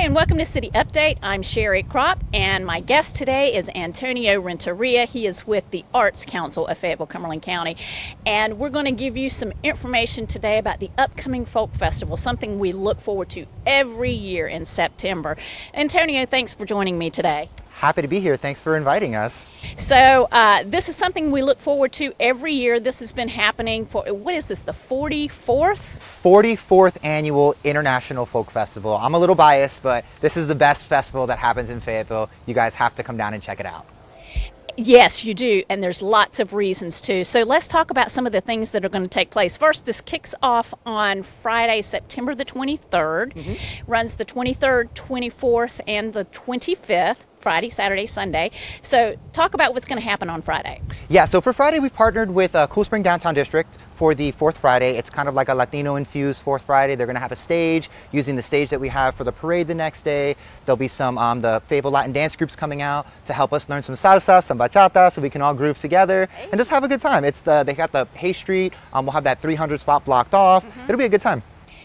Hi, and welcome to City Update. I'm Sherry Crop, and my guest today is Antonio Renteria. He is with the Arts Council of Fayetteville, Cumberland County, and we're going to give you some information today about the upcoming Folk Festival, something we look forward to every year in September. Antonio, thanks for joining me today. Happy to be here. Thanks for inviting us. So, uh, this is something we look forward to every year. This has been happening for, what is this, the 44th? 44th annual International Folk Festival. I'm a little biased, but this is the best festival that happens in Fayetteville. You guys have to come down and check it out. Yes, you do, and there's lots of reasons too. So let's talk about some of the things that are going to take place. First, this kicks off on Friday, September the 23rd, mm-hmm. runs the 23rd, 24th, and the 25th. Friday, Saturday, Sunday. So, talk about what's going to happen on Friday. Yeah, so for Friday, we've partnered with uh, Cool Spring Downtown District for the fourth Friday. It's kind of like a Latino infused fourth Friday. They're going to have a stage using the stage that we have for the parade the next day. There'll be some um, the Fayetteville Latin dance groups coming out to help us learn some salsa, some bachata, so we can all groove together and just have a good time. It's the they got the Hay Street. Um, we'll have that 300 spot blocked off. Mm-hmm. It'll be a good time.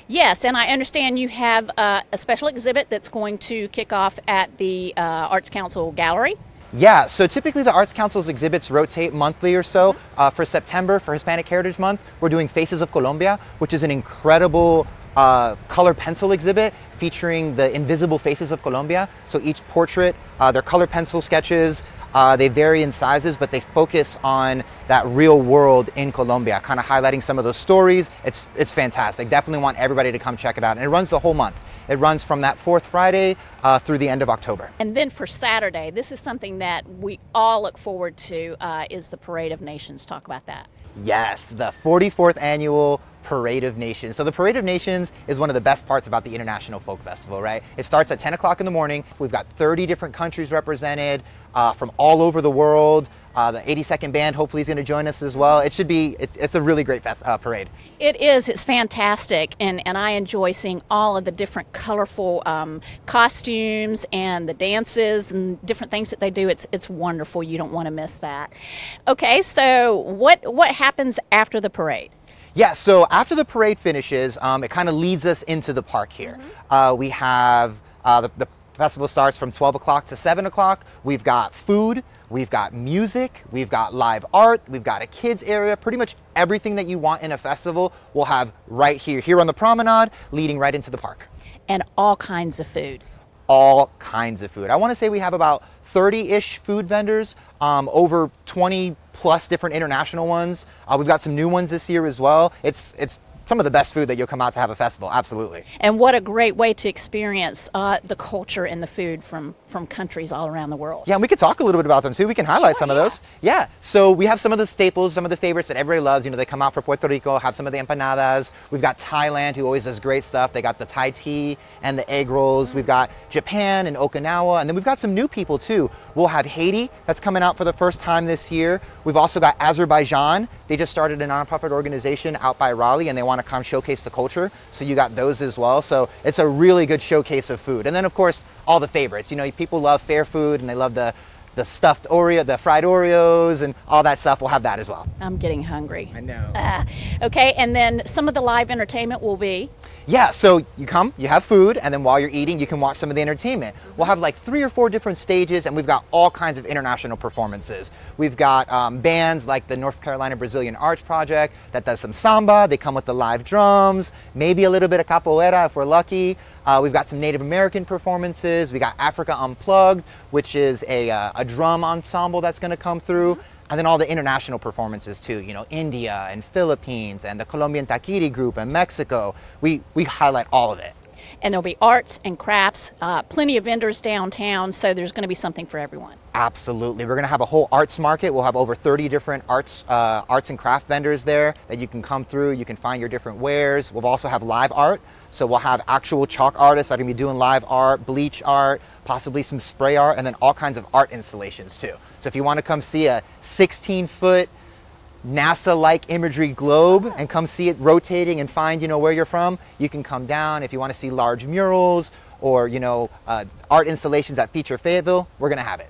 Yes, and I understand you have uh, a special exhibit that's going to kick off at the uh, Arts Council Gallery. Yeah, so typically the Arts Council's exhibits rotate monthly or so. Uh, for September, for Hispanic Heritage Month, we're doing Faces of Colombia, which is an incredible uh, color pencil exhibit featuring the invisible faces of Colombia. So each portrait, uh, they're color pencil sketches. Uh, they vary in sizes, but they focus on that real world in Colombia, kind of highlighting some of those stories. It's it's fantastic. Definitely want everybody to come check it out. And it runs the whole month. It runs from that fourth Friday uh, through the end of October. And then for Saturday, this is something that we all look forward to. Uh, is the Parade of Nations? Talk about that. Yes, the 44th annual Parade of Nations. So the Parade of Nations is one of the best parts about the International Folk Festival, right? It starts at 10 o'clock in the morning. We've got 30 different countries represented uh, from all over the world. Uh, the 82nd band hopefully is going to join us as well. It should be, it, it's a really great fest, uh, parade. It is, it's fantastic. And, and I enjoy seeing all of the different colorful um, costumes and the dances and different things that they do. It's, it's wonderful. You don't want to miss that. Okay, so what, what happens after the parade? Yeah, so after the parade finishes, um, it kind of leads us into the park here. Mm-hmm. Uh, we have uh, the, the festival starts from 12 o'clock to 7 o'clock. We've got food, we've got music, we've got live art, we've got a kids area. Pretty much everything that you want in a festival we'll have right here, here on the promenade, leading right into the park. And all kinds of food. All kinds of food. I want to say we have about 30-ish food vendors, um, over 20 plus different international ones. Uh, we've got some new ones this year as well. It's it's some of the best food that you'll come out to have a festival. Absolutely. And what a great way to experience uh, the culture and the food from from countries all around the world. Yeah, and we could talk a little bit about them too. We can highlight sure, some yeah. of those. Yeah. So we have some of the staples, some of the favorites that everybody loves. You know, they come out for Puerto Rico, have some of the empanadas. We've got Thailand, who always does great stuff. They got the Thai tea and the egg rolls. Mm-hmm. We've got Japan and Okinawa, and then we've got some new people too. We'll have Haiti that's coming out for the first time this year. We've also got Azerbaijan. They just started a nonprofit organization out by Raleigh, and they want to come showcase the culture. So you got those as well. So it's a really good showcase of food. And then of course all the favorites. You know, people love fair food and they love the the stuffed Oreo, the fried Oreos, and all that stuff. We'll have that as well. I'm getting hungry. I know. Uh, okay, and then some of the live entertainment will be. Yeah, so you come, you have food, and then while you're eating, you can watch some of the entertainment. We'll have like three or four different stages, and we've got all kinds of international performances. We've got um, bands like the North Carolina Brazilian Arts Project that does some samba. They come with the live drums, maybe a little bit of capoeira if we're lucky. Uh, we've got some Native American performances. We got Africa Unplugged, which is a, uh, a drum ensemble that's going to come through and then all the international performances too you know india and philippines and the colombian taquiri group and mexico. We we highlight all of it. And there'll be arts and crafts uh, plenty of vendors downtown so there's going to be something for everyone absolutely. We're going to have a whole arts market. We'll have over 30 different arts uh, arts and craft vendors there that you can come through. You can find your different wares. We'll also have live art. So we'll have actual chalk artists that are going to be doing live art bleach art possibly some spray art and then all kinds of art installations too. So if you want to come see a 16 foot NASA-like imagery globe and come see it rotating and find you know where you're from, you can come down. If you want to see large murals or you know uh, art installations that feature Fayetteville, we're going to have it.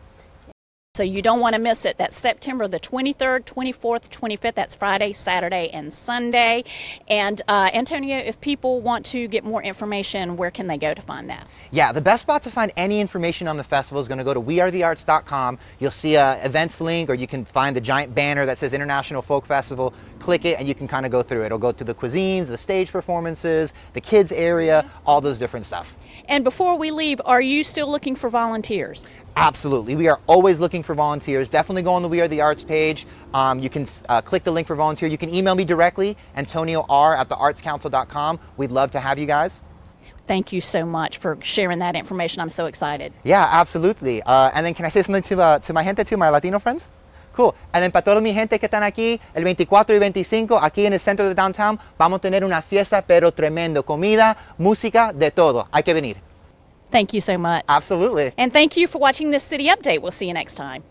So you don't want to miss it. That's September the 23rd, 24th, 25th. That's Friday, Saturday, and Sunday. And uh, Antonio, if people want to get more information, where can they go to find that? Yeah, the best spot to find any information on the festival is going to go to wearethearts.com. You'll see a events link, or you can find the giant banner that says International Folk Festival. Click it, and you can kind of go through it. It'll go to the cuisines, the stage performances, the kids area, all those different stuff. And before we leave, are you still looking for volunteers? Absolutely. We are always looking for volunteers. Definitely go on the We Are the Arts page. Um, you can uh, click the link for volunteer. You can email me directly, Antonio R at theartscouncil.com. We'd love to have you guys. Thank you so much for sharing that information. I'm so excited. Yeah, absolutely. Uh, and then can I say something to, uh, to my gente, to my Latino friends? Cool. And then para toda mi gente que están aquí, el 24 y 25, aquí en el centro de downtown, vamos a tener una fiesta, pero tremendo. Comida, música, de todo. Hay que venir. Thank you so much. Absolutely. And thank you for watching this city update. We'll see you next time.